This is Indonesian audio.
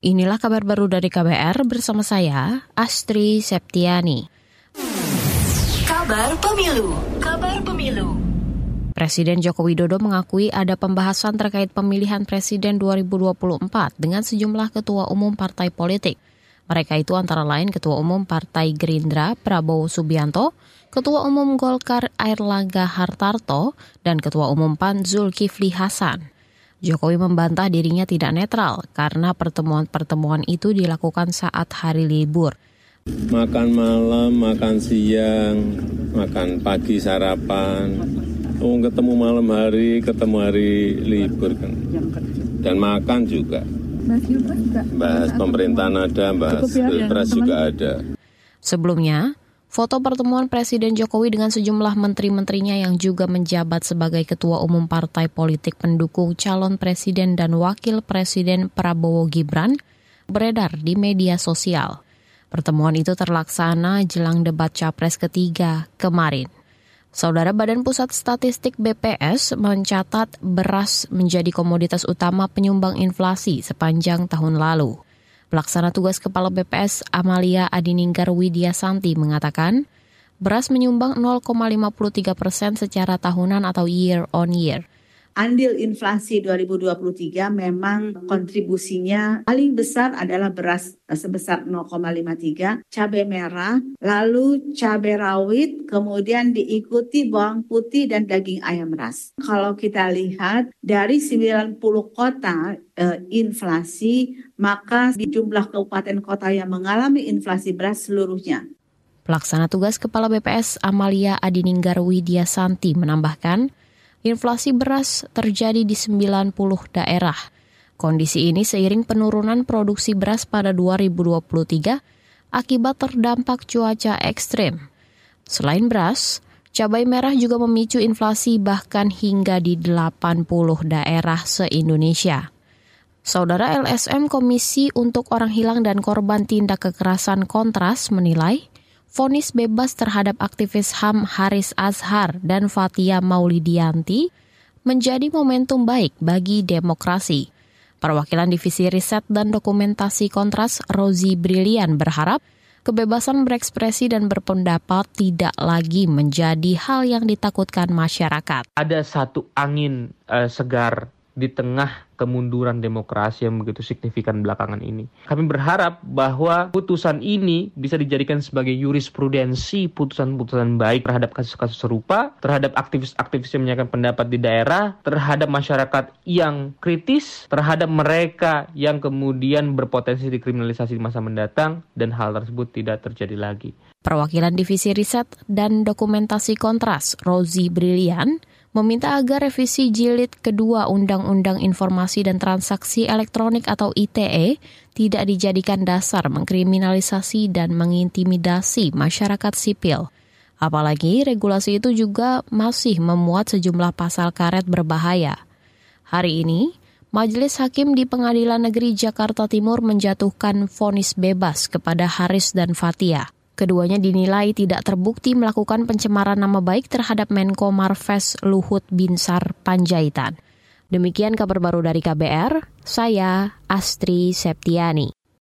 Inilah kabar baru dari KBR bersama saya, Astri Septiani. Kabar Pemilu, Kabar Pemilu. Presiden Joko Widodo mengakui ada pembahasan terkait pemilihan Presiden 2024 dengan sejumlah ketua umum partai politik. Mereka itu antara lain Ketua Umum Partai Gerindra Prabowo Subianto, Ketua Umum Golkar Airlangga Hartarto, dan Ketua Umum PAN Zulkifli Hasan. Jokowi membantah dirinya tidak netral karena pertemuan-pertemuan itu dilakukan saat hari libur. Makan malam, makan siang, makan pagi sarapan, oh, ketemu malam hari, ketemu hari libur kan. Dan makan juga. Bahas pemerintahan ada, bahas ya, pilpres juga ada. Sebelumnya, Foto pertemuan Presiden Jokowi dengan sejumlah menteri-menterinya yang juga menjabat sebagai ketua umum partai politik pendukung calon presiden dan wakil presiden Prabowo Gibran beredar di media sosial. Pertemuan itu terlaksana jelang debat capres ketiga kemarin. Saudara Badan Pusat Statistik BPS mencatat beras menjadi komoditas utama penyumbang inflasi sepanjang tahun lalu. Pelaksana tugas Kepala BPS Amalia Adininggar Widya Santi mengatakan, beras menyumbang 0,53 persen secara tahunan atau year on year andil inflasi 2023 memang kontribusinya paling besar adalah beras eh, sebesar 0,53, cabai merah, lalu cabai rawit, kemudian diikuti bawang putih dan daging ayam ras. Kalau kita lihat dari 90 kota eh, inflasi, maka di jumlah kabupaten kota yang mengalami inflasi beras seluruhnya Pelaksana tugas Kepala BPS Amalia Adininggar Widya Santi menambahkan, inflasi beras terjadi di 90 daerah. Kondisi ini seiring penurunan produksi beras pada 2023 akibat terdampak cuaca ekstrim. Selain beras, cabai merah juga memicu inflasi bahkan hingga di 80 daerah se-Indonesia. Saudara LSM Komisi untuk Orang Hilang dan Korban Tindak Kekerasan Kontras menilai vonis bebas terhadap aktivis HAM Haris Azhar dan Fatia Maulidianti menjadi momentum baik bagi demokrasi. Perwakilan Divisi Riset dan Dokumentasi Kontras Rozi Brilian berharap kebebasan berekspresi dan berpendapat tidak lagi menjadi hal yang ditakutkan masyarakat. Ada satu angin uh, segar di tengah kemunduran demokrasi yang begitu signifikan belakangan ini. Kami berharap bahwa putusan ini bisa dijadikan sebagai jurisprudensi putusan-putusan baik terhadap kasus-kasus serupa, terhadap aktivis-aktivis yang menyatakan pendapat di daerah, terhadap masyarakat yang kritis, terhadap mereka yang kemudian berpotensi dikriminalisasi di masa mendatang, dan hal tersebut tidak terjadi lagi. Perwakilan Divisi Riset dan Dokumentasi Kontras, Rozi Brilian, meminta agar revisi jilid kedua Undang-Undang Informasi dan Transaksi Elektronik atau ITE tidak dijadikan dasar mengkriminalisasi dan mengintimidasi masyarakat sipil. Apalagi regulasi itu juga masih memuat sejumlah pasal karet berbahaya. Hari ini, Majelis Hakim di Pengadilan Negeri Jakarta Timur menjatuhkan vonis bebas kepada Haris dan Fatia. Keduanya dinilai tidak terbukti melakukan pencemaran nama baik terhadap Menko Marves Luhut Binsar Panjaitan. Demikian kabar baru dari KBR, saya Astri Septiani.